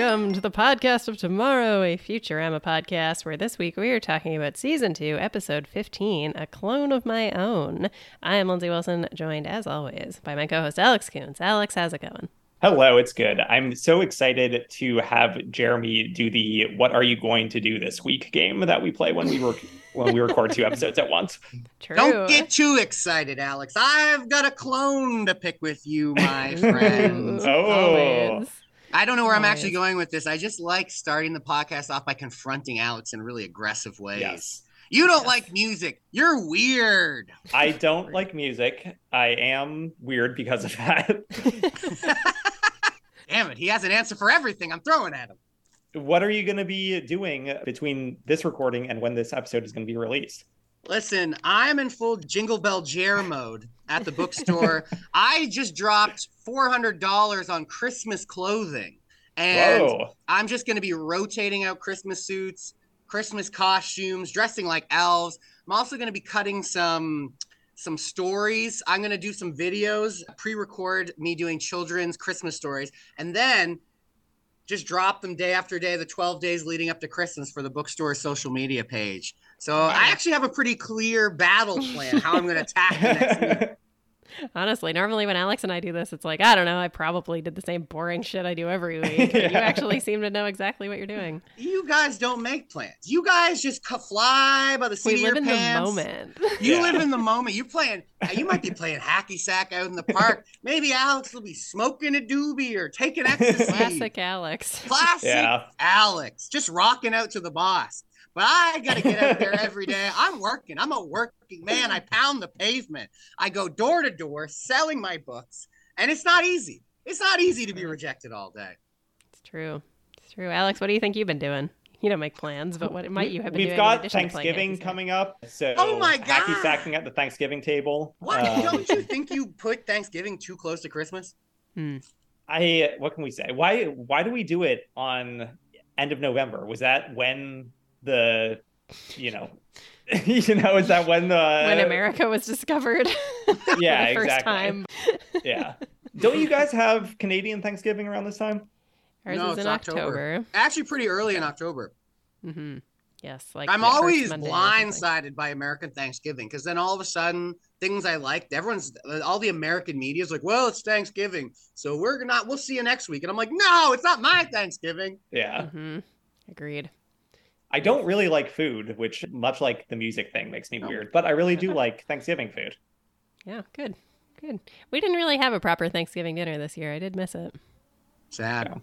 Welcome to the podcast of tomorrow, a Futurama podcast where this week we are talking about season two, episode 15, A Clone of My Own. I am Lindsay Wilson, joined as always by my co host Alex Kuntz. Alex, how's it going? Hello, it's good. I'm so excited to have Jeremy do the "What are you going to do this week?" game that we play when we work when we record two episodes at once. True. Don't get too excited, Alex. I've got a clone to pick with you, my friends. Oh. Always. I don't know where I'm actually going with this. I just like starting the podcast off by confronting Alex in really aggressive ways. Yes. You don't Yes. like music. You're weird. I don't like music. I am weird because of that. Damn it. He has an answer for everything I'm throwing at him. what are you going to be doing between this recording and when this episode is going to be released? Listen, I'm in full Jingle Bell Jare mode at the bookstore. I just dropped $400 on Christmas clothing. And Whoa. I'm just going to be rotating out Christmas suits, Christmas costumes, dressing like elves. I'm also going to be cutting some some stories. I'm going to do some videos, pre-record me doing children's Christmas stories, and then just drop them day after day, the 12 days leading up to Christmas for the bookstore social media page. So I actually have a pretty clear battle plan how I'm going to attack the next week. Honestly, normally when Alex and I do this, it's like, I don't know, I probably did the same boring shit I do every week. But You actually seem to know exactly what you're doing. You guys don't make plans. You guys just cu- fly by the seat We of live your in pants. the moment. You Yeah. live in the moment. You're playing. Uh, you might be playing hacky sack out in the park. Maybe Alex will be smoking a doobie or taking ecstasy. Classic Alex. Classic Yeah. Alex, just rocking out to the boss. But I gotta get out there every day. I'm working. I'm a working man. I pound the pavement. I go door to door selling my books, and it's not easy. It's not easy to be rejected all day. It's true. It's true. Alex, what do you think you've been doing? You don't make plans, but what might you have been We've doing? in got addition to playing Thanksgiving coming up, so Oh my hacky God. sacking at the Thanksgiving table. What? Um, Don't you think you put Thanksgiving too close to Christmas? I what can we say? Why why do we do it on end of November? Was that when the you know you know is that when the when America was discovered yeah for the first exactly time. yeah don't you guys have Canadian Thanksgiving around this time? Ours No, is it's in October. October. Actually, pretty early in October. mm-hmm. Yes, like I'm always Monday blindsided by American Thanksgiving because then all of a sudden things I liked, everyone's all the American media is like, well, it's Thanksgiving, so we're not. We'll see you next week, and I'm like, no, it's not my Thanksgiving. Yeah, hmm Agreed. I don't really like food, which much like the music thing makes me No. weird, but I really do like Thanksgiving food. Yeah, good. Good. We didn't really have a proper Thanksgiving dinner this year. I did miss it. Sad.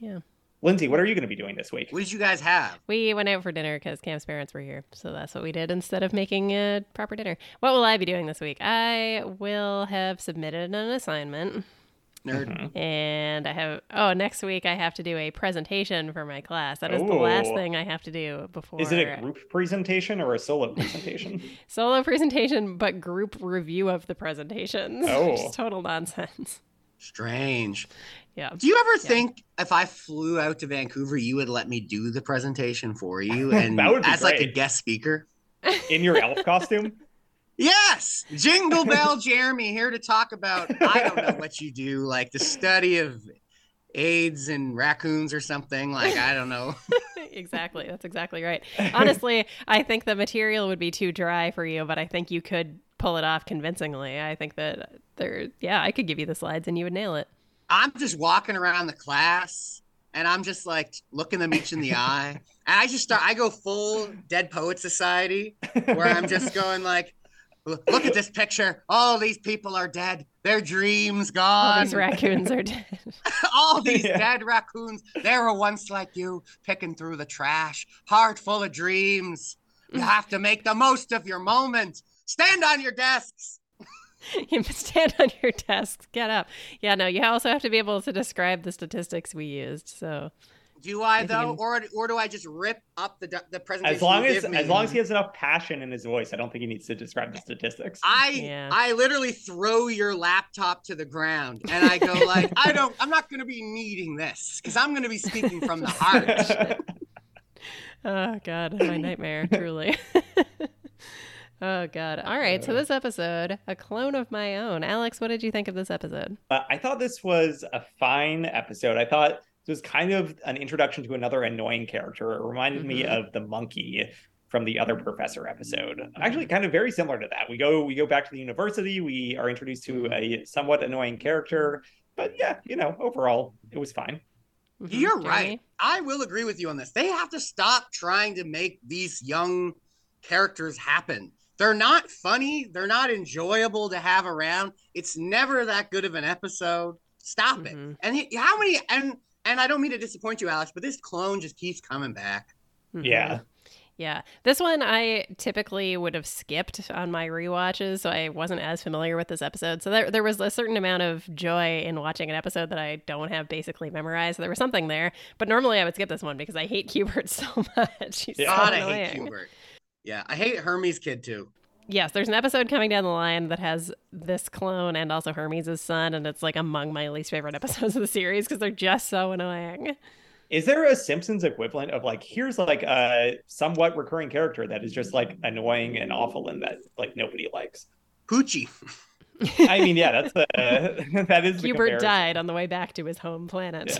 Yeah. Yeah. Lindsay, what are you going to be doing this week? What did you guys have? We went out for dinner because Cam's parents were here. So that's what we did instead of making a proper dinner. What will I be doing this week? I will have submitted an assignment. Nerd. Mhm. And I have, oh, next week I have to do a presentation for my class. That is the last thing I have to do before. Is it a group presentation or a solo presentation? Solo presentation, but group review of the presentations. Oh. Which is total nonsense. Strange. Yeah. Do you ever Yeah. think if I flew out to Vancouver, you would let me do the presentation for you and That would be as like a guest speaker? In your elf costume? Yes, Jingle Bell Jeremy here to talk about I don't know what you do, like the study of AIDS and raccoons or something. Like I don't know. exactly. That's exactly right. Honestly, I think the material would be too dry for you, but I think you could pull it off convincingly. I think that there, yeah, I could give you the slides and you would nail it. I'm just walking around the class and I'm just like looking them each in the eye. And I just start I go full Dead Poet Society where I'm just going like look at this picture. All these people are dead. Their dreams gone. All gone. these raccoons are dead. All these Yeah. dead raccoons. They were once like you, picking through the trash, heart full of dreams. You mm. have to make the most of your moment. Stand on your desks. you stand on your desks. Get up. Yeah, no, you also have to be able to describe the statistics we used. So Do I though, or or do I just rip up the the presentation? As long as me? as long as he has enough passion in his voice, I don't think he needs to describe the statistics. I Yeah. I literally throw your laptop to the ground and I go like I don't I'm not going to be needing this because I'm going to be speaking from the heart. Oh God, my nightmare, truly. oh God. All right. So this episode, a clone of my own. Alex, what did you think of this episode? Uh, I thought this was a fine episode. I thought So it's kind of an introduction to another annoying character. It reminded me Mhm. of the monkey from the other professor episode. Actually, kind of very similar to that. We go we go back to the university. We are introduced to a somewhat annoying character, but yeah, you know, overall it was fine. Mhm. You're Jeremy? right. I will agree with you on this. They have to stop trying to make these young characters happen. They're not funny. They're not enjoyable to have around. It's never that good of an episode. Stop it. Mhm. And he, how many? And and I don't mean to disappoint you, Alex, but this clone just keeps coming back. Mhm. Yeah. Yeah. This one I typically would have skipped on my rewatches, so I wasn't as familiar with this episode. So there, there was a certain amount of joy in watching an episode that I don't have basically memorized. There was something there, but normally I would skip this one because I hate Cubert so much. He's Yeah. so God, I hate Cubert. Yeah, I hate Hermes' kid too. Yes, there's an episode coming down the line that has this clone and also Hermes' son, and it's like among my least favorite episodes of the series because they're just so annoying. Is there a Simpsons equivalent of like here's like a somewhat recurring character that is just like annoying and awful and that like nobody likes? Poochie. I mean, yeah, that's the that is the Cubert comparison. died on the way back to his home planet.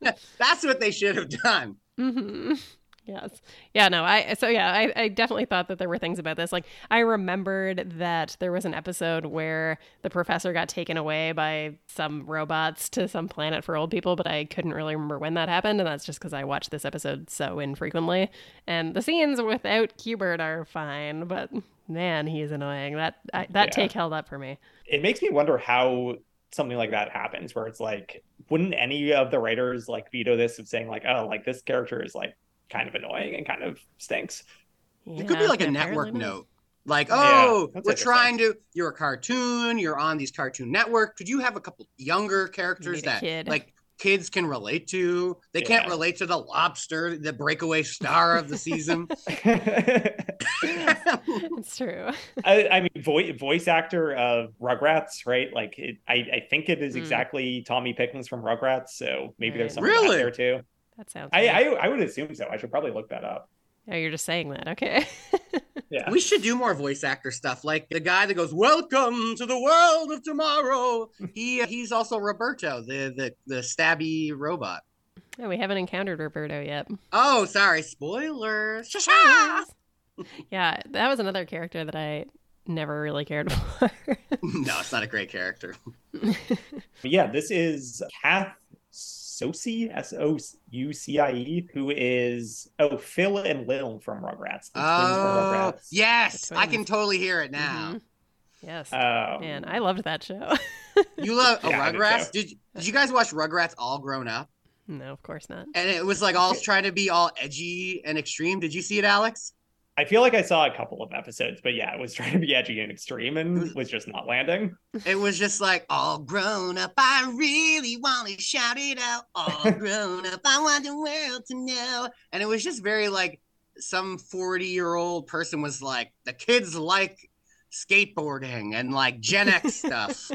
Yeah. That's what they should have done. hmm Yes. Yeah, no, I so yeah, I, I definitely thought that there were things about this. Like I remembered that there was an episode where the professor got taken away by some robots to some planet for old people, but I couldn't really remember when that happened, and that's just because I watched this episode so infrequently. And the scenes without Cubert are fine, but man, he is annoying. That I, that Yeah. take held up for me. It makes me wonder how something like that happens, where it's like, wouldn't any of the writers like veto this of saying like, oh, like this character is like kind of annoying and kind of stinks. It could be like a network not. note. Like, oh, that's we're trying to. You're a cartoon. You're on these Cartoon Network. Could you have a couple younger characters that kid. like kids can relate to? They can't relate to the lobster, the breakaway star of the season. It's true. I, I mean, voice voice actor of Rugrats, right? Like, it, I I think it is Mm. exactly Tommy Pickles from Rugrats, so maybe there's Right. something out Really? there too. That sounds. I. I I would assume so. I should probably look that up. oh, you're just saying that. Okay. Yeah. we should do more voice actor stuff, like the guy that goes, "Welcome to the world of tomorrow." He he's also Roberto, the the the stabby robot. Oh, we haven't encountered Roberto yet. Oh, sorry, spoilers. Shasha! yeah, that was another character that I never really cared for. no, it's not a great character. Yeah, this is Kath Soucie, S O U C I E, who is oh Phil and Lil from Rugrats. the twins from Oh, Rugrats. yes, I can totally hear it now. Mhm. Yes. Um, Man, I loved that show. You love oh, Yeah, I do Rugrats? too. Did did you guys watch Rugrats all grown up? no, of course not. And it was like all trying to be all edgy and extreme. Did you see it, Alex? I feel like I saw a couple of episodes, but yeah, it was trying to be edgy and extreme and mm. was just not landing. It was just like all grown up. I really want to shout it out. All grown up. I want the world to know. And it was just very like some 40 year old person was like, the kids like skateboarding and like Gen X stuff.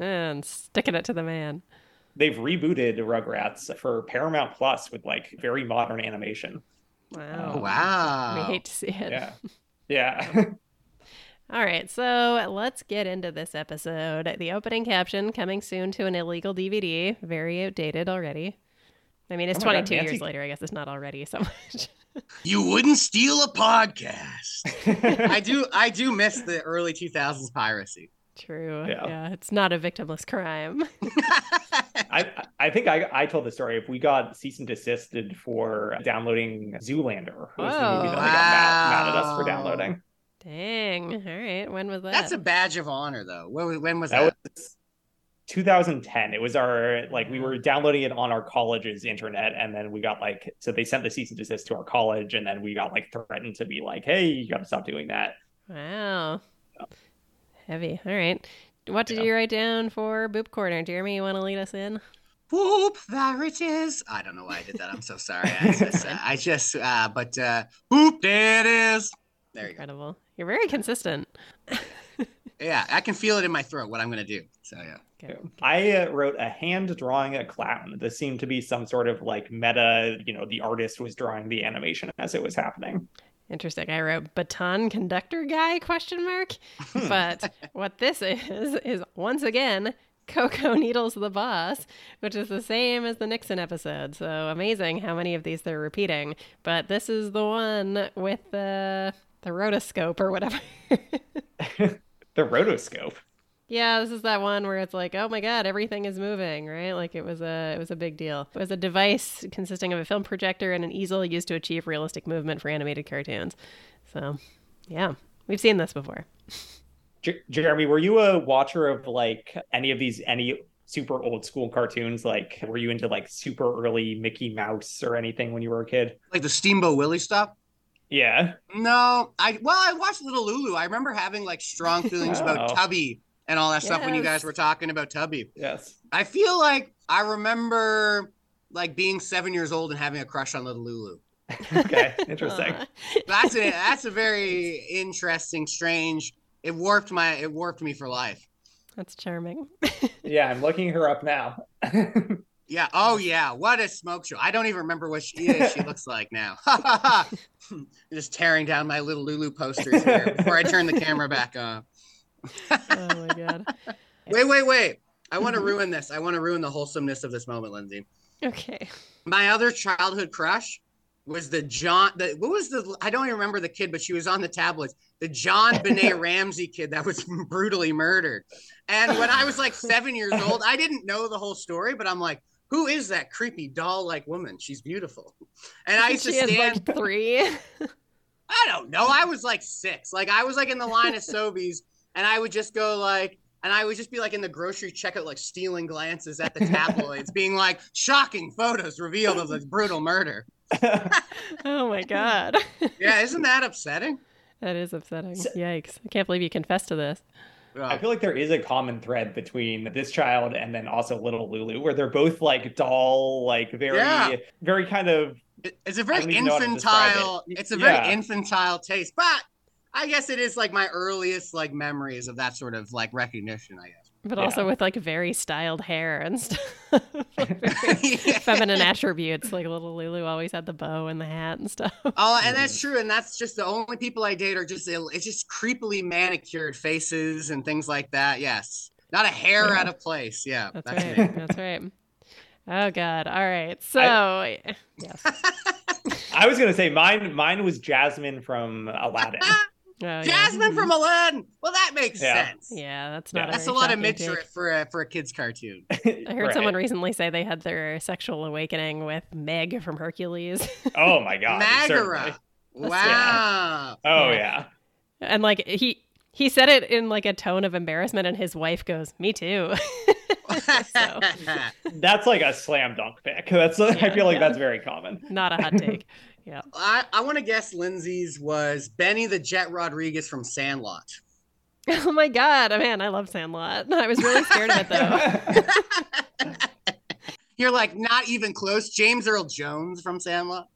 And sticking it to the man. They've rebooted Rugrats for Paramount Plus with like very modern animation. Wow. Oh, wow. We hate to see it. Yeah. Yeah. All right, so let's get into this episode. The opening caption coming soon to an illegal DVD, very outdated already. I mean, it's Oh my God, 22 years later. I guess it's not already so much. You wouldn't steal a podcast. I do I do miss the early 2000s piracy. True. Yeah. Yeah. it's not a victimless crime. I I think I I told the story. If we got cease and desisted for downloading Zoolander, it was the movie that I got mad, mad at us for downloading. Dang. All right. When was that? That's a badge of honor though. When, was- when was That that? was 2010. It was our like we were downloading it on our college's internet, and then we got like so they sent the cease and desist to our college, and then we got like threatened to be like, hey, you got to stop doing that. Wow. Heavy. All right. What did Yeah. you write down for Boop Corner? Jeremy, you want to lead us in? Whoop, there it is. I don't know why I did that. I'm so sorry. I just, uh, I just uh, but uh, whoop, there it is. There you go. Incredible. You're very consistent. Yeah, I can feel it in my throat what I'm gonna do. So yeah. Okay. I uh, wrote a hand drawing a clown. This seemed to be some sort of like meta. You know, the artist was drawing the animation as it was happening. Interesting. I wrote baton conductor guy question mark. Hmm. But what this is is once again Koko Needles the Boss, which is the same as the Nixon episode. So amazing how many of these they're repeating. But this is the one with the the rotoscope or whatever. the rotoscope. Yeah, this is that one where it's like, oh my god, everything is moving, right? Like it was a it was a big deal. It was a device consisting of a film projector and an easel used to achieve realistic movement for animated cartoons. So, yeah, we've seen this before. J- Jeremy, were you a watcher of like any of these any super old school cartoons? Like, were you into like super early Mickey Mouse or anything when you were a kid? Like the Steamboat Willie stuff? Yeah. No, I well, I watched Little Lulu. I remember having like strong feelings about Oh. Tubby and all that stuff when you guys were talking about Tubby. Yes. I feel like I remember like being seven years old and having a crush on Little Lulu. Okay. Interesting. Uh-huh. Aw. That's a that's a very interesting, strange. It warped my it warped me for life. that's charming. yeah, I'm looking her up now. Yeah. Oh yeah. What a smoke show. I don't even remember what she is. she looks like now. Just tearing down my little Lulu posters here before I turn the camera back on. Oh my god. Wait, wait, wait. I want to ruin this. I want to ruin the wholesomeness of this moment, Lindsay. Okay. My other childhood crush was the John. The what was the? I don't even remember the kid, but she was on the tablets. The JonBenét Ramsey kid that was brutally murdered. And when I was like seven years old, I didn't know the whole story, but I'm like, who is that creepy doll-like woman? She's beautiful. And I used to she had stand. like three. I don't know. I was like six. Like I was like in the line of Sobeys, and I would just go like, and I would just be like in the grocery checkout, like stealing glances at the tabloids, being like, shocking photos revealed of this brutal murder. oh my god. Yeah, isn't that upsetting? That is upsetting. So- Yikes. I can't believe you confessed to this. I feel like there is a common thread between this child and then also little Lulu, where they're both like doll, like very, Yeah. very kind of. It's a very don't even know how to describe infantile. it. It's a very Yeah. infantile taste, but I guess it is like my earliest like memories of that sort of like recognition. I guess. But Yeah. also with like very styled hair and stuff. Very Feminine attributes. Like little Lulu always had the bow and the hat and stuff. Oh, and that's true, and that's just the only people I date are just it's just creepily manicured faces and things like that. Yes, not a hair Yeah. out of place. Yeah, That's, that's, right. me. That's right. Oh god. All right. So eh, yes. I was gonna say mine. Mine was Jasmine from Aladdin. Oh, yeah. Jasmine from mm-hmm. Aladdin. Well, that makes Yeah. sense. Yeah, that's Yeah. not. That's a lot of shocking mixture take. for a, for a kids cartoon. I heard Right. someone recently say they had their sexual awakening with Meg from Hercules. Oh my god. certainly. Megara. That's- Wow. Oh Yeah. yeah. and like he he said it in like a tone of embarrassment and his wife goes, "Me too." so, That's like a slam dunk pick. That's I feel like yeah. that's very common. not a hot take. Yeah. I, I want to guess Lindsay's was Benny the Jet Rodriguez from Sandlot. Oh my god, oh man, I love Sandlot. I was really scared of it though. You're like not even close. James Earl Jones from Sandlot.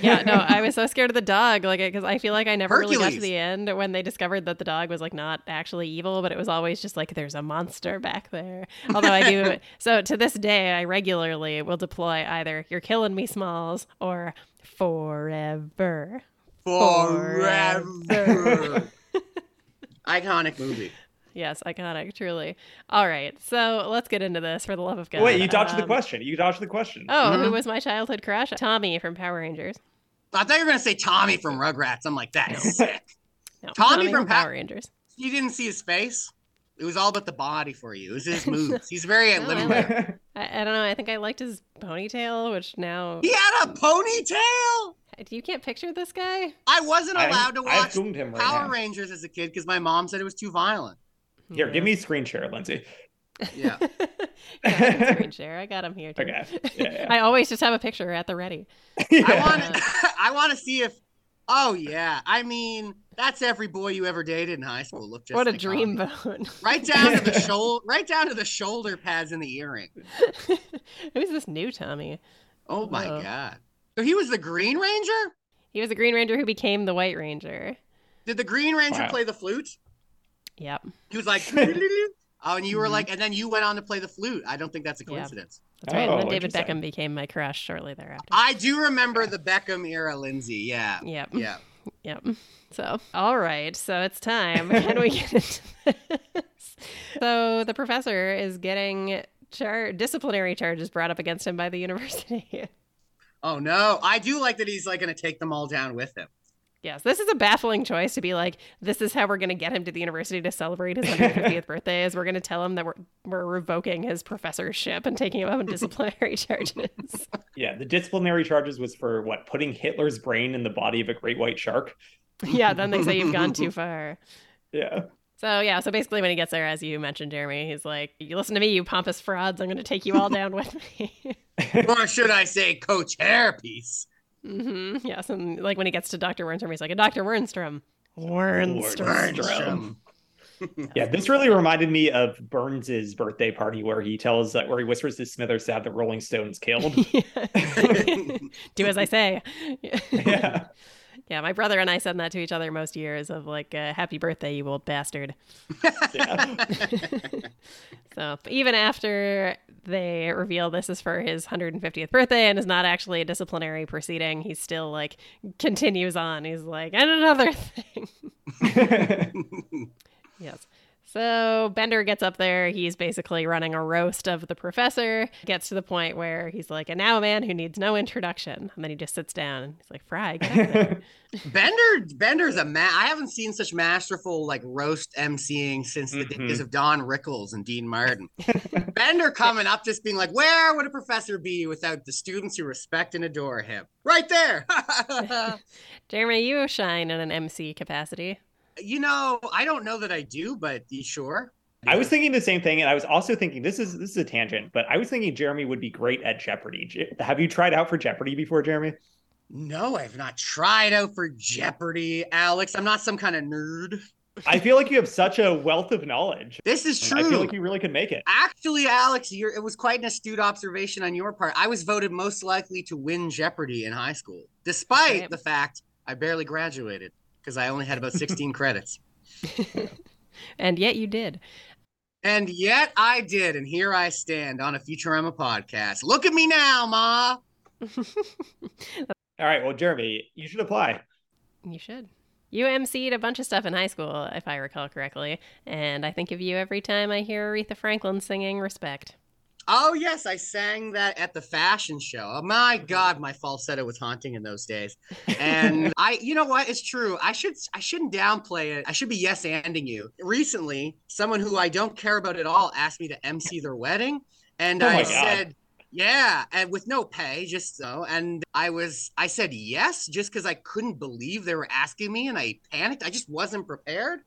Yeah, no, I was so scared of the dog, like, because I feel like I never really got to the end when they discovered that the dog was like not actually evil, but it was always just like there's a monster back there. Although I do, so to this day, I regularly will deploy either "You're killing me, Smalls" or "Forever." Forever. Iconic movie. Yes, iconic, truly. All right, so let's get into this for the love of God. Wait, you dodged the Um, question. You dodged the question. Oh, who Mhm. was my childhood crush? Tommy from Power Rangers. I thought you were gonna say Tommy from Rugrats. I'm like, that's sick. No, Tommy from Pa- Power Rangers. You didn't see his face. It was all about the body for you. It was his moves. He's very No, I I, I don't know. I think I liked his ponytail, which now He had a ponytail. you can't picture this guy. I wasn't allowed to I've watch zoomed him right Power now. Rangers as a kid because my mom said it was too violent. Here, give me a screen share, Lindsay. Yeah. yeah, screen share. I got him here too. Okay. Yeah, yeah. I always just have a picture at the ready. I Yeah. want uh, I want to see if Oh yeah. I mean, that's every boy you ever dated in high school. Look just what a like dream Tommy. bone. Right down to the shoulder right down to the shoulder pads and the earring. Who's this new Tommy? Oh my Whoa. god. So he was the Green Ranger? He was a Green Ranger who became the White Ranger. Did the Green Ranger Wow. play the flute? Yep, He was like Oh, and you were Mhm. like, and then you went on to play the flute. I don't think that's a Yeah. coincidence. that's right. Oh, and then David. Beckham became my crush shortly thereafter. I do remember the Beckham era, Lindsay. Yeah. Yep. Yeah. Yep. So, all right. So it's time. Can we get into this? so the professor is getting char- disciplinary charges brought up against him by the university. Oh no, I do like that he's like going to take them all down with him. Yes, this is a baffling choice to be like, this is how we're going to get him to the university to celebrate his 150th birthday. Is we're going to tell him that we're we're revoking his professorship and taking him up on disciplinary charges. Yeah, the disciplinary charges was for what putting Hitler's brain in the body of a great white shark. yeah, then they say you've gone too far. Yeah. So yeah, so basically when he gets there, as you mentioned, Jeremy, he's like, "You listen to me, you pompous frauds. I'm going to take you all down with me." or should I say, Coach Hairpiece? Mm-hmm. Yes, and like when he gets to Doctor Wernstrom, he's like, a "Doctor Wernstrom, Wernstrom." Wernstrom. Yeah, this really reminded me of Burns's birthday party where he tells uh, where he whispers to Smithers to have the Rolling Stones killed. Do as I say. yeah. Yeah, my brother and I send that to each other most years of like, uh, "Happy birthday, you old bastard." So even after they reveal this is for his 150th birthday and is not actually a disciplinary proceeding, he still like continues on. He's like, and another thing. yes. So Bender gets up there. He's basically running a roast of the professor. Gets to the point where he's like, and now a man who needs no introduction. And then he just sits down and he's like, Fry, get. Bender, Bender's a man. I haven't seen such masterful like roast emceeing since the Mhm. days of Don Rickles and Dean Martin. Bender coming up, just being like, "Where would a professor be without the students who respect and adore him?" Right there. Jeremy, you shine in an MC capacity. You know, I don't know that I do, but you sure? I was thinking the same thing, and I was also thinking this is this is a tangent, but I was thinking Jeremy would be great at Jeopardy. Have you tried out for Jeopardy before, Jeremy? No, I've not tried out for Jeopardy, Alex. I'm not some kind of nerd. I feel like you have such a wealth of knowledge. This is true. I feel like you really could make it. Actually, Alex, you're, it was quite an astute observation on your part. I was voted most likely to win Jeopardy in high school, despite Right. the fact I barely graduated because I only had about 16 credits. And yet you did. And yet I did, and here I stand on a Futurama podcast. Look at me now, Ma. All right, well, Jeremy, you should apply. You should. You MC'd a bunch of stuff in high school, if I recall correctly, and I think of you every time I hear Aretha Franklin singing Respect. Oh yes, I sang that at the fashion show. Oh, my mm-hmm. God, my falsetto was haunting in those days. And I, you know what? It's true. I should, I shouldn't downplay it. I should be yes anding you. Recently, someone who I don't care about at all asked me to MC their wedding, and Oh I God. said. Yeah, and with no pay, just so. And I was, I said yes, just because I couldn't believe they were asking me, and I panicked. I just wasn't prepared.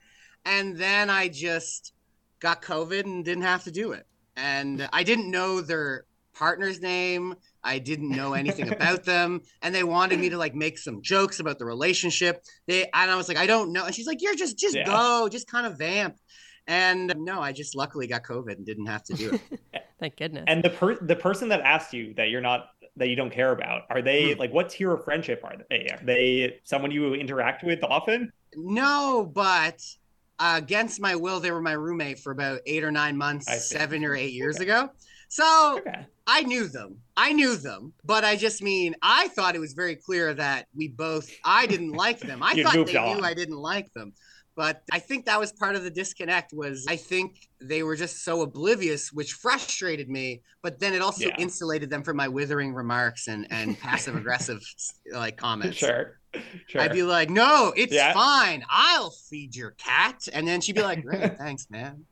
And then I just got COVID and didn't have to do it and I didn't know their partner's name. I didn't know anything about them, and they wanted me to like make some jokes about the relationship. They and I was like, I don't know, and she's like, You're just just Yeah. go, just kind of vamp. And no, I just luckily got COVID and didn't have to do it. Thank goodness. And the per- the person that asked you that you're not that you don't care about, are they Hmm. like what tier of friendship are they? Are they someone you interact with often? no, but uh, against my will, they were my roommate for about eight or nine months, seven or eight years ago. So Okay. I knew them. I knew them, but I just mean I thought it was very clear that we both I didn't like them. I thought they on. knew I didn't like them. But I think that was part of the disconnect was I think they were just so oblivious, which frustrated me. But then it also Yeah. insulated them from my withering remarks and, and passive aggressive like comments. Sure. Sure. I'd be like, no, it's Yeah. fine. I'll feed your cat. And then she'd be like, great, thanks, man.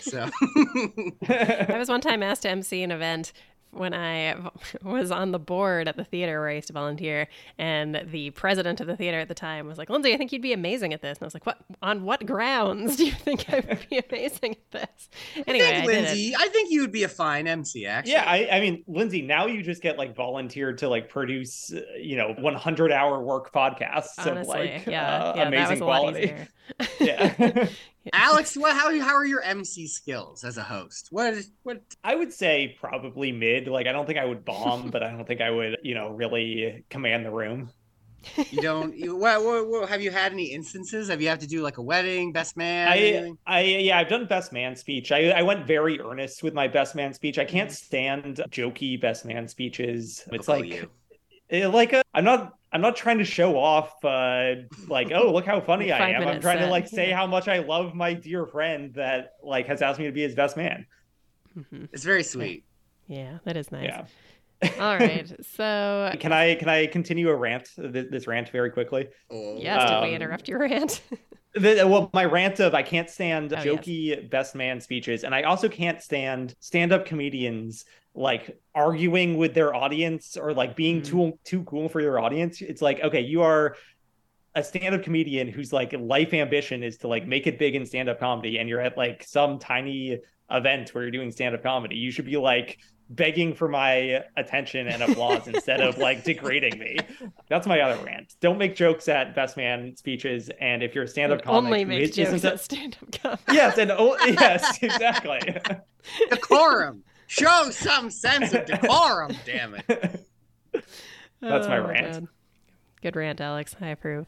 So I was one time asked to MC an event when I was on the board at the theater where I used to volunteer, and the president of the theater at the time was like, "Lindsay, I think you'd be amazing at this." And I was like, "What? On what grounds do you think I would be amazing at this?" Anyway, I I, think, did it. Lindsay, I think you would be a fine MC, actually. Yeah, I, I mean, Lindsay, now you just get like volunteered to like produce, uh, you know, 100 hour work podcasts Honestly, of like yeah, uh, yeah, that amazing was a quality. easier. Yeah. Alex, what? How how are your MC skills as a host? What what? I would say probably mid. Like, I don't think I would bomb, but I don't think I would, you know, really command the room. You don't? You, what, what, what? Have you had any instances? Have you have to do like a wedding, best man? I. I, yeah, I've done best man speech. I, I went very earnest with my best man speech. I can't Mm-hmm. stand jokey best man speeches. It's Oh, like, you. Eh, like uh, I'm not I'm not trying to show off uh like oh look how funny I am. I'm minutes trying to like say yeah. how much I love my dear friend that like has asked me to be his best man. Mhm. It's very sweet. Yeah, that is nice. Yeah. All right. So, Can I can I continue a rant this, this rant very quickly? Oh. yes, did we Um, interrupt your rant? The, well, my rant of I can't stand Oh, yes. jokey best man speeches, and I also can't stand stand-up comedians like arguing with their audience or like being Mhm. too too cool for your audience. It's like, okay, you are a stand-up comedian whose like life ambition is to like make it big in stand-up comedy, and you're at like some tiny event where you're doing stand-up comedy. You should be like begging for my attention and applause instead of like degrading me. That's my other rant. Don't make jokes at best man speeches, and if you're a stand-up comic, Only who make is- isn't jokes a- at stand-up comedy. yes, and oh, yes, exactly. Decorum. Show some sense of decorum, damn it. That's my Oh, rant. God. Good rant, Alex. I approve.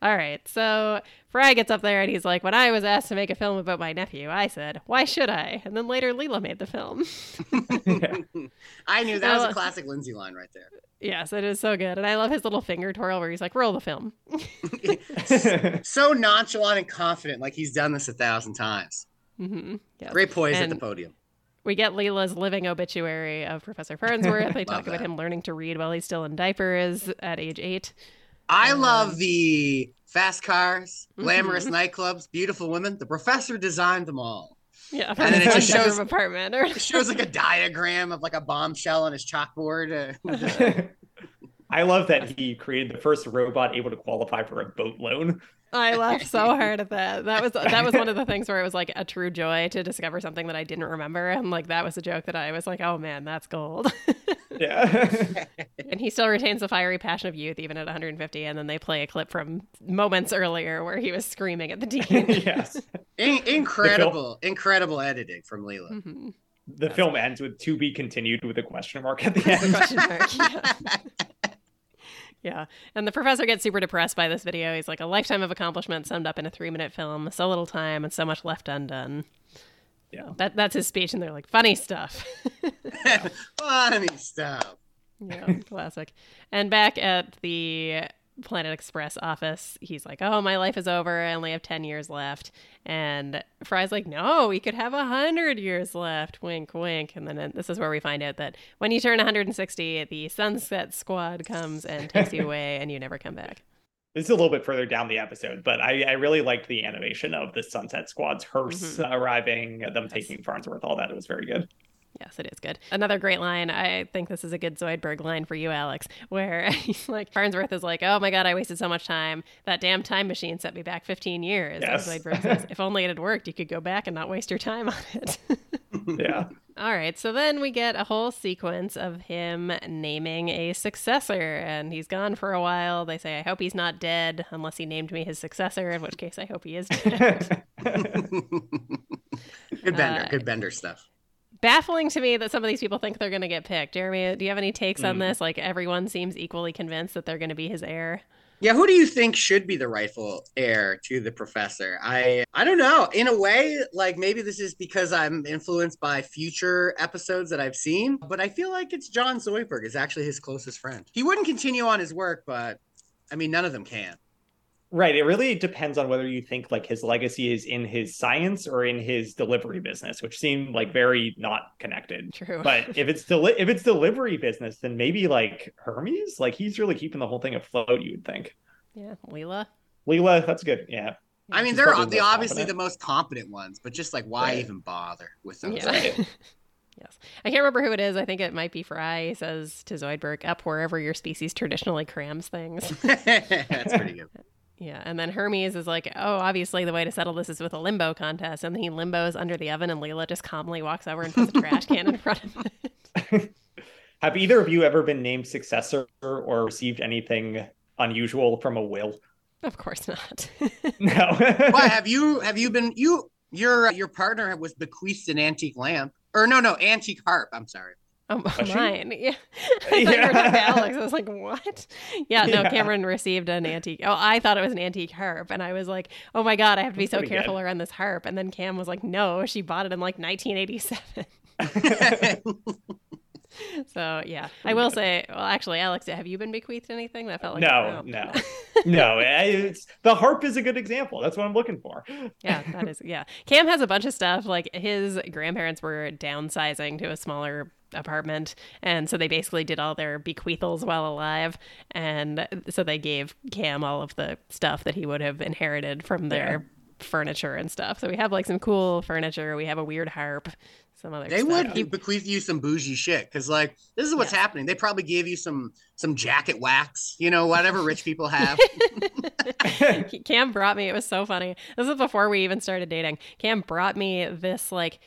All right. So Fry gets up there and he's like, When I was asked to make a film about my nephew, I said, Why should I? And then later Leela made the film. I knew that was a classic Lindsay line right there. yes, it is so good. And I love his little finger twirl where he's like, Roll the film. so nonchalant and confident, like he's done this a thousand times. hmm Yes. Great poise at the podium. We get Leela's living obituary of Professor Farnsworth. They talk Love about him learning to read while he's still in diapers at age eight. I Um, love the fast cars, glamorous nightclubs, beautiful women. The professor designed them all. Yeah, And then it just shows- apartment. Or... It shows like a diagram of like a bombshell on his chalkboard. Uh, I love that he created the first robot able to qualify for a boat loan. I laughed so hard at that. That was that was one of the things where it was like a true joy to discover something that I didn't remember, and like that was a joke that I was like, "Oh man, that's gold." Yeah. and he still retains the fiery passion of youth even at 150. And then they play a clip from moments earlier where he was screaming at the dean. yes. in- incredible, incredible editing from Leela. Mhm. The film ends with to be continued with a question mark at the end. Question mark, yeah. Yeah. And the professor gets super depressed by this video. He's like, a lifetime of accomplishment summed up in a three minute film, so little time and so much left undone. Yeah. That, that's his speech. And they're like, funny stuff. Funny stuff. yeah, classic. And back at the Planet Express office, he's like, "Oh, my life is over. I only have ten years left." And Fry's like, "No, we could have a hundred years left." Wink, wink. And then uh, this is where we find out that when you turn 160, the Sunset Squad comes and takes you away, and you never come back. This is a little bit further down the episode, but I, I really liked the animation of the Sunset Squad's hearse Mhm. arriving, them taking Farnsworth, all that. It was very good. Yes, it is good. Another great line. I think this is a good Zoidberg line for you, Alex, where he's like, Farnsworth is like, oh my God, I wasted so much time. That damn time machine set me back 15 years. Yes. And Zoidberg says, if only it had worked, you could go back and not waste your time on it. Yeah. All right, so then we get a whole sequence of him naming a successor, and he's gone for a while. They say, I hope he's not dead, unless he named me his successor, in which case I hope he is dead. good bender, Uh, good bender stuff. Baffling to me that some of these people think they're going to get picked. Jeremy, do you have any takes on Mm. this? Like everyone seems equally convinced that they're going to be his heir. Yeah, who do you think should be the rightful heir to the professor? I I don't know. In a way, like maybe this is because I'm influenced by future episodes that I've seen, but I feel like it's John Zoidberg is actually his closest friend. He wouldn't continue on his work, but I mean, none of them can. Right. It really depends on whether you think like his legacy is in his science or in his delivery business, which seem like very not connected. True. But if it's deli- if it's delivery business, then maybe like Hermes, like he's really keeping the whole thing afloat. You would think. yeah, Leela. Leela, that's good. Yeah. I mean, He's they're the obviously competent. the most competent ones, but just like why Right. even bother with those? Yeah. Right. yes. I can't remember who it is. I think it might be Fry. He says to Zoidberg, up wherever your species traditionally crams things. That's pretty good. Yeah. And then Hermes is like, oh, obviously the way to settle this is with a limbo contest. And then he limbos under the oven, and Leela just calmly walks over and puts a trash can in front of it. Have either of you ever been named successor or received anything unusual from a will? Of course not. No. Why have you have you been you your your partner was bequeathed an antique lamp or no no antique harp? I'm sorry. Oh, Was she? mine. Yeah. I thought you were talking Yeah. Alex. I was like, what? Yeah, no, Yeah. Cameron received an antique. Oh, I thought it was an antique harp. And I was like, oh my God, I have to be That's so careful good. around this harp. And then Cam was like, no, she bought it in like 1987. so yeah, I will say. Well, actually, Alex, have you been bequeathed anything that felt like no, no, no? It's the harp is a good example. That's what I'm looking for. yeah, that is. Yeah, Cam has a bunch of stuff. Like his grandparents were downsizing to a smaller apartment. And so they basically did all their bequeathals while alive. And so they gave cam all of the stuff that he would have inherited from their yeah. furniture and stuff. So we have like some cool furniture. We have a weird harp some other they stuff. would bequeath you some bougie shit because like this is what's yeah. happening. They probably gave you some some jacket wax you know whatever rich people have. Cam brought me it was so funny. This is before we even started dating. Cam brought me this like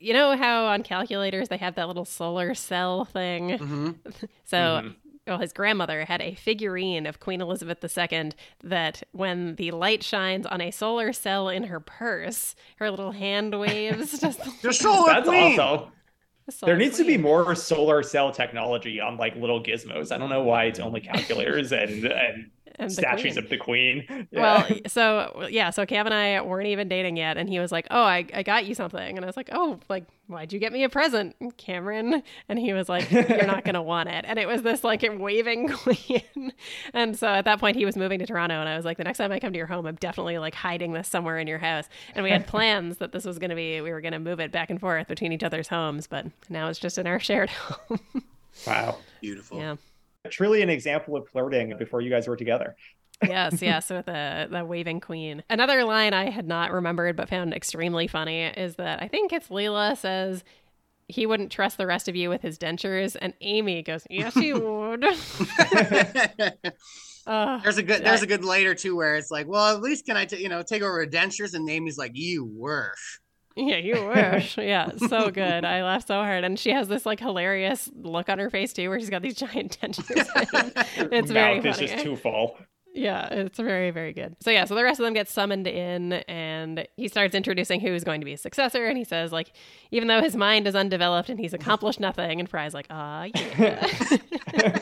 you know how on calculators they have that little solar cell thing mm-hmm. so mm-hmm well, his grandmother had a figurine of Queen Elizabeth II that when the light shines on a solar cell in her purse, her little hand waves. Just the solar That's queen. awesome. there needs queen. to be more solar cell technology on like little gizmos. I don't know why it's only calculators and and and statues the of the queen. Yeah. Well, so yeah, so Cam and I weren't even dating yet, and he was like, "Oh, I, I got you something," and I was like, "Oh, like why'd you get me a present, Cameron?" And he was like, "You're not gonna want it," and it was this like waving queen. and so at that point, he was moving to Toronto, and I was like, "The next time I come to your home, I'm definitely like hiding this somewhere in your house." And we had plans that this was gonna be we were gonna move it back and forth between each other's homes, but now it's just in our shared home. wow, beautiful. Yeah truly an example of flirting before you guys were together. yes, yes, with the the waving queen. Another line I had not remembered but found extremely funny is that I think it's Leela says he wouldn't trust the rest of you with his dentures, and Amy goes, "Yes, he would." uh, there's a good there's a good later too where it's like, well, at least can I t- you know take over dentures, and Amy's like, "You wish." Yeah, you wish. yeah, so good. I laughed so hard, and she has this like hilarious look on her face too, where she's got these giant dentures. it's very Mouth funny. is just too full. Yeah, it's very, very good. So yeah, so the rest of them get summoned in, and he starts introducing who's going to be a successor, and he says like, even though his mind is undeveloped and he's accomplished nothing, and Fry's like, ah, yeah.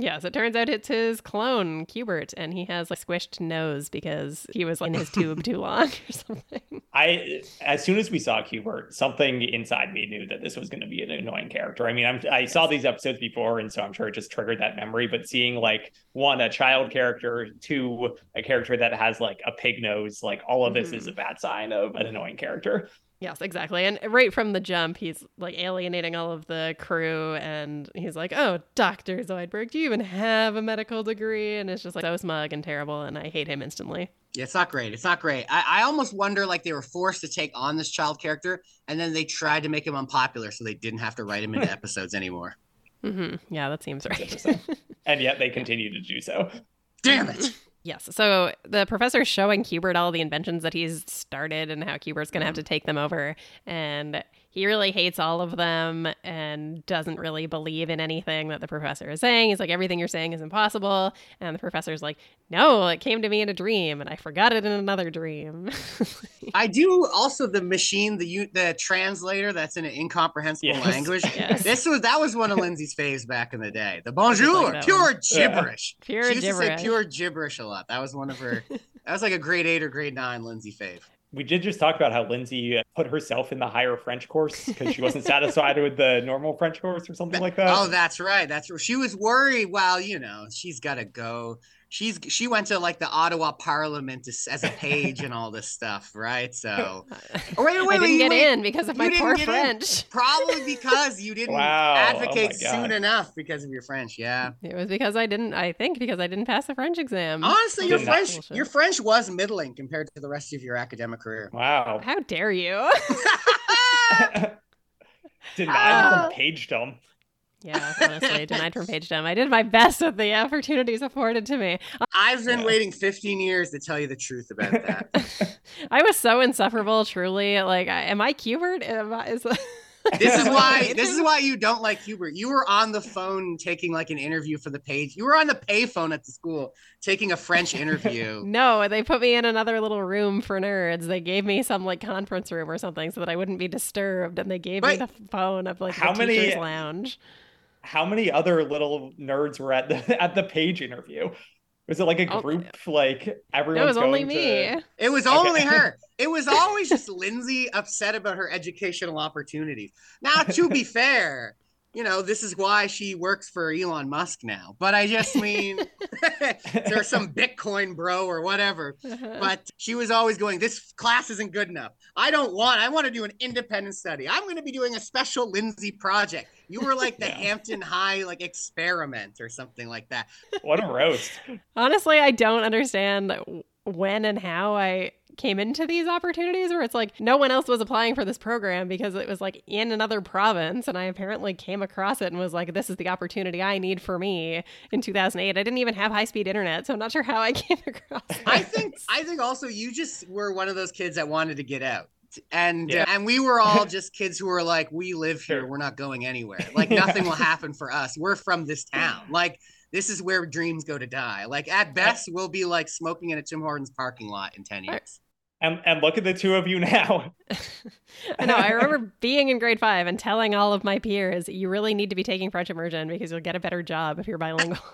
Yes, it turns out it's his clone, Cubert, and he has a squished nose because he was in his tube too long or something. I, as soon as we saw Cubert, something inside me knew that this was going to be an annoying character. I mean, I'm, I saw these episodes before, and so I'm sure it just triggered that memory. But seeing like one, a child character, two, a character that has like a pig nose, like all of this mm-hmm. is a bad sign of an annoying character. Yes, exactly. And right from the jump, he's like alienating all of the crew and he's like, Oh, Dr. Zoidberg, do you even have a medical degree? And it's just like so smug and terrible. And I hate him instantly. Yeah, it's not great. It's not great. I, I almost wonder like they were forced to take on this child character and then they tried to make him unpopular so they didn't have to write him into episodes anymore. Mm-hmm. Yeah, that seems right. and yet they continue to do so. Damn it. Yes. So the professor's showing Cubert all the inventions that he's started and how Cubert's going to have to mm-hmm. take them over. And he really hates all of them and doesn't really believe in anything that the professor is saying. He's like, everything you're saying is impossible. And the professor's like, no, it came to me in a dream and I forgot it in another dream. I do also the machine, the the translator that's in an incomprehensible yes. language. Yes. This was that was one of Lindsay's faves back in the day. The bonjour, like pure one. gibberish. Yeah. Pure she used gibberish. to say pure gibberish a lot. That was one of her. that was like a grade eight or grade nine Lindsay fave we did just talk about how Lindsay put herself in the higher French course because she wasn't satisfied with the normal French course or something like that. Oh, that's right. That's she was worried. Well, you know, she's got to go she's she went to like the Ottawa Parliament as a page and all this stuff, right? So, oh, wait, wait, I didn't wait, get wait. in because of my poor French. In. Probably because you didn't wow. Oh advocate oh soon enough because of your French. Yeah, it was because I didn't. I think because I didn't pass the French exam. Honestly, your French bullshit. your French was middling compared to the rest of your academic career. Wow! How dare you? Denied uh, from pagedom. Yeah, honestly, denied from pagedom. I did my best with the opportunities afforded to me. I've been yeah. waiting 15 years to tell you the truth about that. I was so insufferable, truly. Like, am I Cubert? Am I, is, this is why this is why you don't like Cubert. You were on the phone taking like an interview for the page. You were on the payphone at the school taking a French interview. no, they put me in another little room for nerds. They gave me some like conference room or something so that I wouldn't be disturbed, and they gave but me the phone of like how the many lounge how many other little nerds were at the at the page interview? Was it like a oh, group? Oh, like everyone? It was only me. To... It was only her. It was always just Lindsay upset about her educational opportunities. Now, to be fair, you know, this is why she works for Elon Musk now. But I just mean, there's some Bitcoin bro or whatever. Uh-huh. But she was always going, this class isn't good enough. I don't want, I want to do an independent study. I'm going to be doing a special Lindsay project. You were like the Yeah. Hampton High like experiment or something like that. What a roast. Honestly, I don't understand when and how I came into these opportunities where it's like no one else was applying for this program because it was like in another province and I apparently came across it and was like this is the opportunity I need for me in 2008. I didn't even have high-speed internet, so I'm not sure how I came across. I think I think also you just were one of those kids that wanted to get out. And Yeah. uh, and we were all just kids who were like, we live here, we're not going anywhere. Like Yeah. nothing will happen for us. We're from this town. Like this is where dreams go to die. Like at best, we'll be like smoking in a Tim Hortons parking lot in ten years. And and look at the two of you now. I know. I remember being in grade five and telling all of my peers, you really need to be taking French immersion because you'll get a better job if you're bilingual.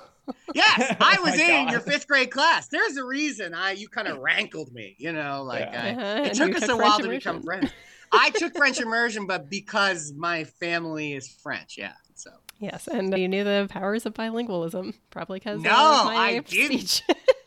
Yes, I Oh was my in God. your fifth grade class. There's a reason I you kind of rankled me. You know, like Yeah. I, Uh-huh, it took us took a while French to become immersion. friends. I took French immersion, but because my family is French, yeah. So Yes, and you knew the powers of bilingualism, probably because uh, No, my I didn't.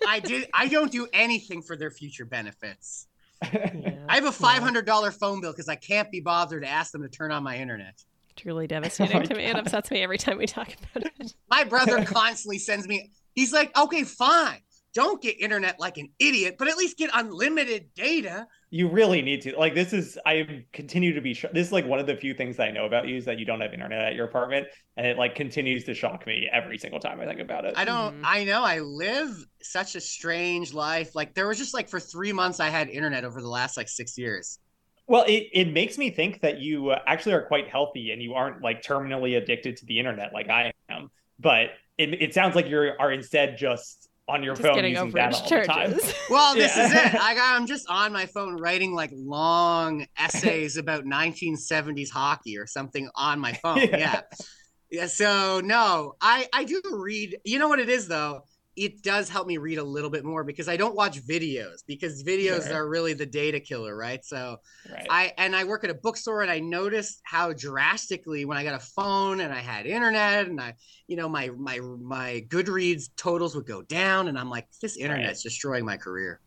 I did. I don't do anything for their future benefits. Yeah, I have a five hundred dollar phone bill because I can't be bothered to ask them to turn on my internet. truly oh devastating my to me. It upsets me every time we talk about it. My brother constantly sends me. He's like, okay, fine. Don't get internet like an idiot, but at least get unlimited data. You really need to like this is i continue to be sh- this is like one of the few things that i know about you is that you don't have internet at your apartment and it like continues to shock me every single time i think about it I don't. Mhm. I know. I live such a strange life. Like there was just like for three months I had internet over the last like six years. well it, it makes me think that you uh, actually are quite healthy and you aren't like terminally addicted to the internet like i am but it, it sounds like you are instead just on your Just phone getting using overage that all the time. Well, this Yeah. is it. I got, I'm just on my phone writing like long essays about 1970s hockey or something on my phone. Yeah. Yeah. yeah. so no, I I do read. You know what it is though? It does help me read a little bit more because I don't watch videos because videos Sure. are really the data killer, right? So right I and I work at a bookstore and I noticed how drastically when I got a phone and I had internet and I, you know, my my my Goodreads totals would go down and I'm like, this internet's destroying my career.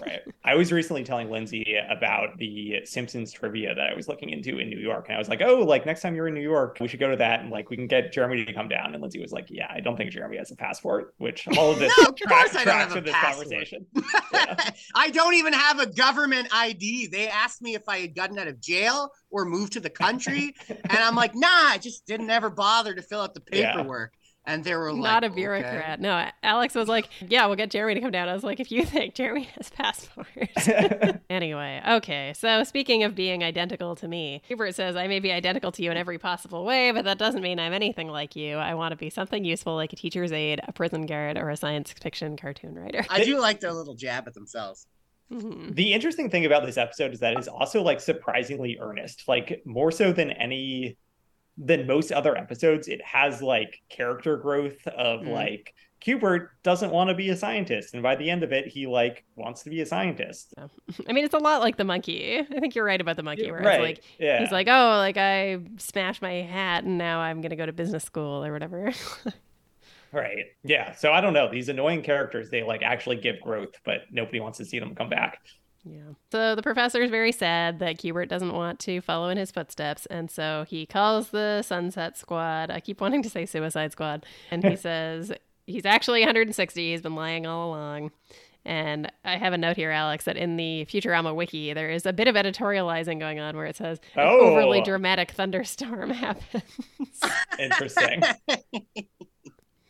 Right i was recently telling lindsay about the simpsons trivia that i was looking into in new york and i was like oh like next time you're in new york we should go to that and like we can get jeremy to come down and lindsay was like yeah i don't think jeremy has a passport which all of this No, of tracks- course I don't have a this passport. conversation Yeah. I don't even have a government ID. They asked me if I had gotten out of jail or moved to the country, and I'm like, nah, I just didn't ever bother to fill out the Yeah. Paperwork. And they were like, Not a "Okay." bureaucrat. No, Alex was like, "Yeah, we'll get Jeremy to come down." I was like, "If you think Jeremy has passport." anyway, okay. So speaking of being identical to me, Cubert says I may be identical to you in every possible way, but that doesn't mean I'm anything like you. I want to be something useful like a teacher's aide, a prison guard, or a science fiction cartoon writer. I do like their little jab at themselves. Mhm. the interesting thing about this episode is that it's also like surprisingly earnest like more so than any than most other episodes it has like character growth of Mm. like Cubert doesn't want to be a scientist and by the end of it he like wants to be a scientist. I mean, it's a lot like the monkey. I think you're right about the monkey, where right. it's like yeah. he's like, "Oh, like I smashed my hat, and now I'm gonna go to business school or whatever." right. Yeah. So i don't know. These annoying characters they like actually give growth but nobody wants to see them come back Yeah. So the professor is very sad that Cubert doesn't want to follow in his footsteps, and so he calls the Sunset Squad. I keep wanting to say Suicide Squad, and he says he's actually 160. He's been lying all along. And I have a note here, Alex, that in the Futurama wiki there is a bit of editorializing going on where it says an Oh. overly dramatic thunderstorm happens. interesting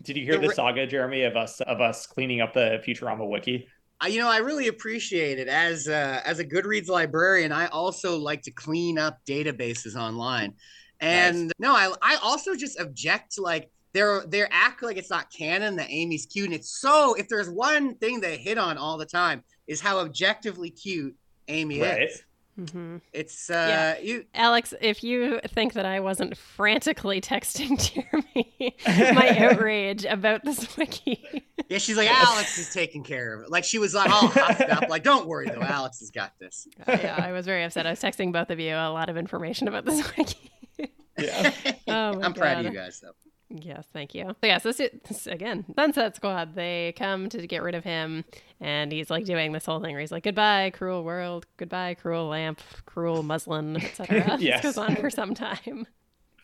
did you hear The the saga jeremy of us of us cleaning up the futurama wiki I, you know, I really appreciate it. As a, as a Goodreads librarian, I also like to clean up databases online. And no, I I also just object to like they're they're act like it's not canon that Amy's cute. And it's so if there's one thing they hit on all the time is how objectively cute Amy right is. Hmm It's uh you Alex, if you think that I wasn't frantically texting Jeremy my outrage about this wiki. yeah, she's like Alex is taking care of it. Like she was like all huffed up, like, don't worry though, Alex has got this. yeah, I was very upset. I was texting both of you a lot of information about this wiki. Yeah. Oh I'm proud of you guys, though. Yes, thank you. So yeah, so this, this again, Sunset Squad. They come to get rid of him, and he's like doing this whole thing where he's like, "Goodbye, cruel world. Goodbye, cruel lamp. Cruel muslin, etc." Yes. This goes on for some time.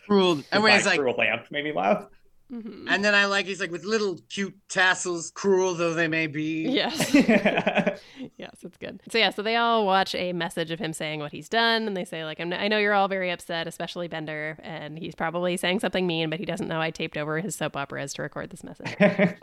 Cruel. And when Goodbye, he's like, cruel lamp made me laugh. Mhm. and then I like, he's like, with little cute tassels, cruel though they may be. Yes. yes, it's good. So yeah, so they all watch a message of him saying what he's done, and they say like, I'm, "I know you're all very upset, especially Bender, and he's probably saying something mean, but he doesn't know I taped over his soap operas to record this message."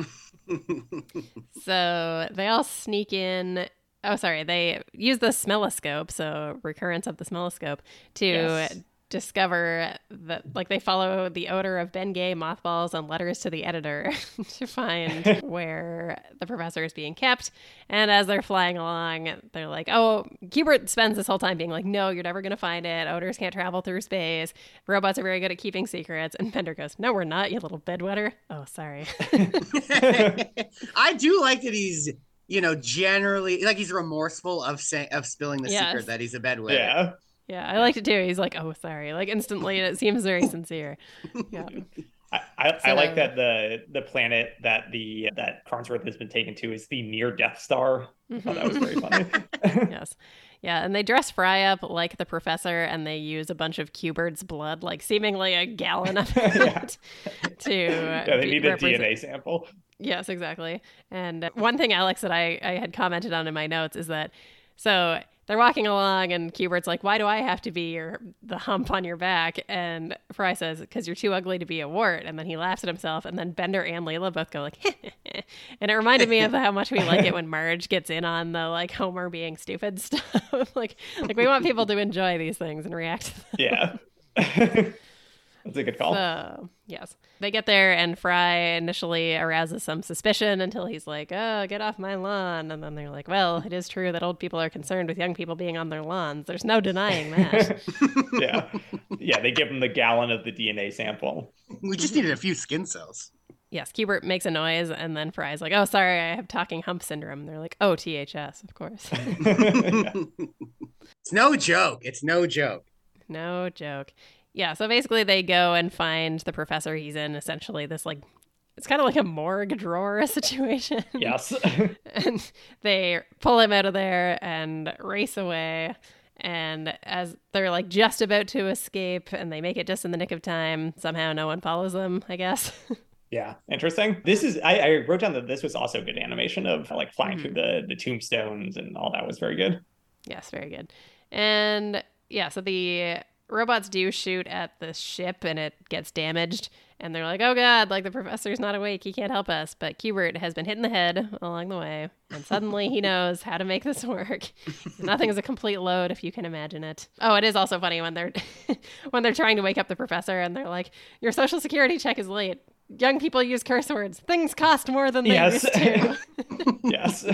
So they all sneak in. Oh, sorry. They use the smelloscope, so recurrence of the smelloscope, to Yes. Discover that, like, they follow the odor of Bengay mothballs and letters to the editor to find where the professor is being kept. And as they're flying along, they're like, oh, Cubert spends this whole time being like, no, you're never going to find it. Odors can't travel through space. Robots are very good at keeping secrets. And Bender goes, no, we're not, you little bedwetter. Oh, sorry. I do like that he's, you know, generally like he's remorseful of saying of spilling the Yes. secret that he's a bedwetter. yeah. Yeah, I liked it too. He's like, "Oh, sorry," like instantly, and it seems very sincere. Yeah, I, I, I like that the the planet that the that Farnsworth has been taken to is the near Death Star. I thought that was very funny. Mm-hmm. yes, yeah, and they dress Fry up like the professor, and they use a bunch of Cubert's blood, like seemingly a gallon of Yeah. it, to yeah, they be- need a represent- DNA sample. Yes, exactly. And one thing, Alex, that I, I had commented on in my notes is that so they're walking along, and Cubert's like, "Why do I have to be your the hump on your back?" And Fry says, "Because you're too ugly to be a wart." And then he laughs at himself, and then Bender and Leela both go like, and it reminded me of how much we like it when Marge gets in on the like Homer being stupid stuff. like, like we want people to enjoy these things and react. to them. Yeah. That's a good call. So, yes. They get there, and Fry initially arouses some suspicion until he's like, oh, get off my lawn. And then they're like, well, it is true that old people are concerned with young people being on their lawns. There's no denying that. yeah. Yeah, they give him the gallon of the DNA sample. We just needed a few skin cells. yes, Cubert makes a noise, and then Fry's like, oh, sorry, I have talking hump syndrome. And they're like, oh, THS, of course. It's no joke. It's no joke. no joke. Yeah, so basically they go and find the professor he's in, essentially this, like, it's kind of like a morgue drawer situation. yes. and they pull him out of there and race away and as they're like just about to escape and they make it just in the nick of time somehow no one follows them i guess Yeah, interesting. This is I, I wrote down that this was also good animation of like flying Mhm. through the the tombstones and all that was very good. yes very good and yeah so the robots do shoot at the ship and it gets damaged and they're like oh god like the professor's not awake. He can't help us. But Cubert has been hit in the head along the way and suddenly he knows how to make this work. Nothing is a complete load if you can imagine it. Oh it is also funny when they're when they're trying to wake up the professor and they're like your social security check is late. Young people use curse words. Things cost more than they Yes. used to. Yes.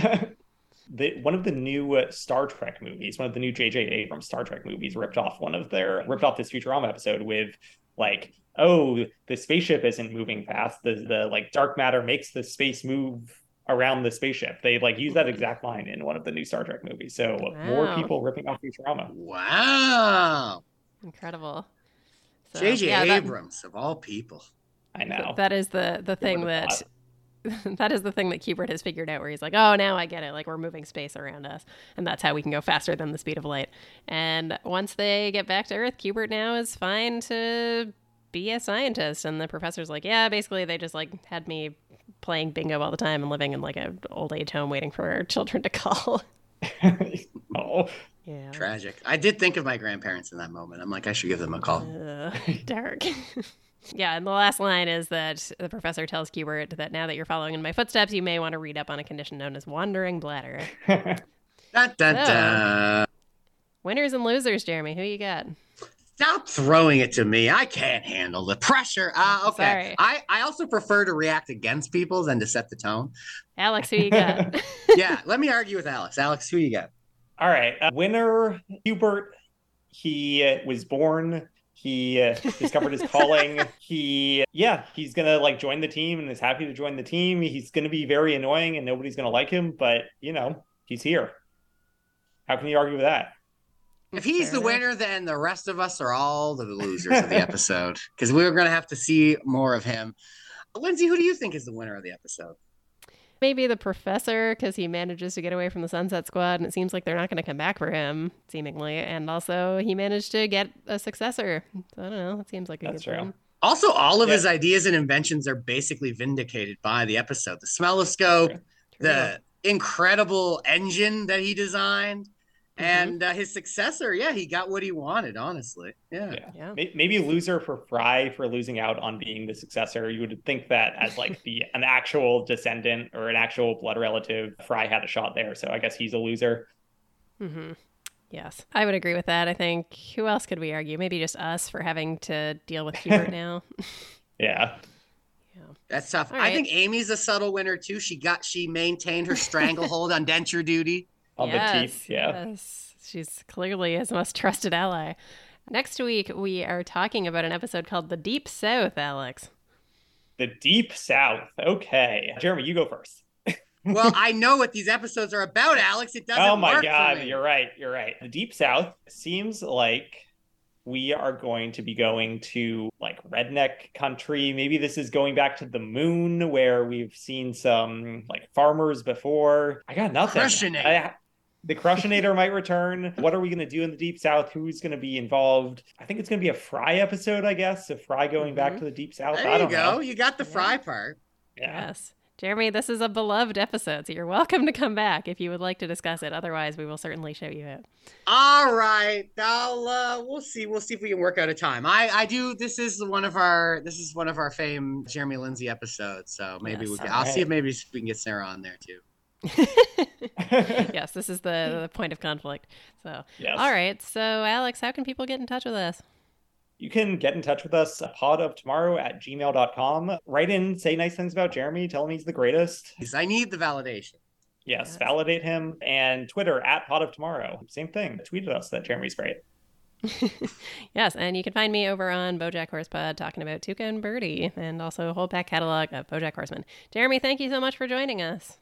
The, one of the new uh, Star Trek movies, one of the new J.J. Abrams Star Trek movies, ripped off one of their ripped off this Futurama episode with like, oh, the spaceship isn't moving fast. The the like dark matter makes the space move around the spaceship. They like use that exact line in one of the new Star Trek movies. So more people ripping off Futurama. Wow. incredible So, J.J. yeah, that- Abrams, of all people. I know. That is the the thing the that that is the thing that Cubert has figured out where he's like, "Oh, now I get it. Like we're moving space around us, and that's how we can go faster than the speed of light." And once they get back to Earth, Cubert now is fine to be a scientist, and the professor's like, "Yeah, basically they just like had me playing bingo all the time and living in like an old age home waiting for children to call." oh, yeah. Tragic. I did think of my grandparents in that moment. I'm like, I should give them a call. Ugh, dark. Yeah, and the last line is that the professor tells Cubert that now that you're following in my footsteps, you may want to read up on a condition known as wandering bladder. Da, da, da. Winners and losers, Jeremy. Who you got? Stop throwing it to me. I can't handle the pressure. Uh, okay. Sorry. I, I also prefer to react against people than to set the tone. Alex, who you got? Yeah, let me argue with Alex. Alex, who you got? All right. Uh, winner Cubert. He uh, was born. He uh, discovered his calling. He, yeah, he's gonna like join the team and is happy to join the team. He's gonna be very annoying and nobody's gonna like him, but you know, he's here. How can you argue with that? If he's Fair the enough. winner, then the rest of us are all the losers of the episode because we're going to have to see more of him. Lindsay, who do you think is the winner of the episode? Maybe the professor, because he manages to get away from the Sunset Squad, and it seems like they're not going to come back for him, seemingly. And also, he managed to get a successor. So I don't know. It seems like a That's good true. one. Also, all of Yeah. his ideas and inventions are basically vindicated by the episode. The smelloscope, True. the incredible engine that he designed, Mhm. and uh, his successor. Yeah, he got what he wanted. Honestly, yeah. Yeah. Yeah. Maybe loser for Fry for losing out on being the successor. You would think that as like the an actual descendant or an actual blood relative, Fry had a shot there. So I guess he's a loser. Mm-hmm. Yes, I would agree with that. I think who else could we argue? Maybe just us for having to deal with Cubert now. Yeah. Yeah. That's tough. All I think Amy's a subtle winner too. She got she maintained her stranglehold on denture duty. On yes, the teeth. Yeah. Yes. She's clearly his most trusted ally. Next week, we are talking about an episode called The Deep South, Alex. The Deep South. Okay. Jeremy, you go first. Well, I know what these episodes are about, Alex. It doesn't oh my work god, for me. you're right. You're right. The Deep South seems like we are going to be going to like redneck country. Maybe this is going back to the moon where we've seen some like farmers before. I got nothing. Crushinator. I- the Crushinator might return. What are we going to do in the Deep South? Who's going to be involved? I think it's going to be a Fry episode, I guess. So Fry going back Mhm. to the Deep South. There I you don't go. know. You got the Yeah. fry part. Yeah. Yes. Jeremy, this is a beloved episode, so you're welcome to come back if you would like to discuss it. Otherwise, we will certainly show you it. All right. I'll uh we'll see. We'll see if we can work out a time. I I do this is one of our this is one of our fame Jeremy Lindsay episodes. So maybe we Yes, can, I'll see if maybe we can get Sarah on there too. yes, this is the, the point of conflict. So, Yes. all right. So, Alex, how can people get in touch with us? You can get in touch with us, uh, pod of tomorrow at gmail.com. Write in, say nice things about Jeremy, tell him he's the greatest. Because I need the validation. Yes, Yes. validate him. And Twitter at pod of tomorrow. Same thing. Tweet at us that Jeremy's great. yes, and you can find me over on Bojack Horsepod talking about Tuca and Birdie and also a whole back catalog of Bojack Horseman. Jeremy, thank you so much for joining us.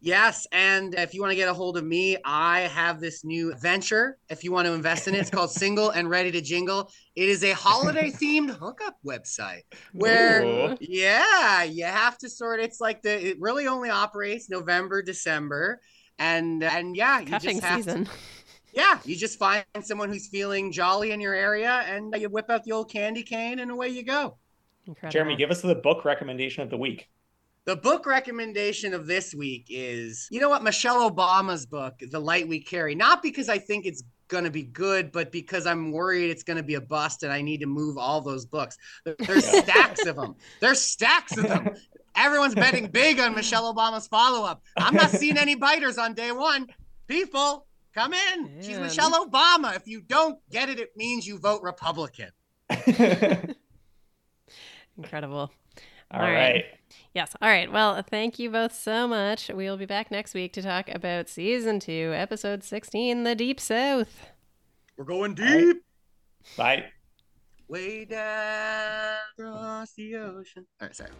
Yes, and if you want to get a hold of me, I have this new venture. If you want to invest in it, it's called Single and Ready to Jingle. It is a holiday themed hookup website where Ooh. yeah, you have to sort it's like the it really only operates November, December. And and yeah, you Cuffing just have season. to yeah, you just find someone who's feeling jolly in your area and uh, you whip out the old candy cane and away you go. Incredible. Jeremy, give us the book recommendation of the week. The book recommendation of this week is, you know what, Michelle Obama's book, The Light We Carry. Not because I think it's going to be good, but because I'm worried it's going to be a bust and I need to move all those books. There's stacks of them. There's stacks of them. Everyone's betting big on Michelle Obama's follow up. I'm not seeing any biters on day one. People, come in. She's Michelle Obama. If you don't get it, it means you vote Republican. Incredible. All All right. right. Yes. All right. Well, thank you both so much. We'll be back next week to talk about season two, episode 16, The Deep South. We're going All right. deep. Bye. Way down across the ocean. All right, sorry.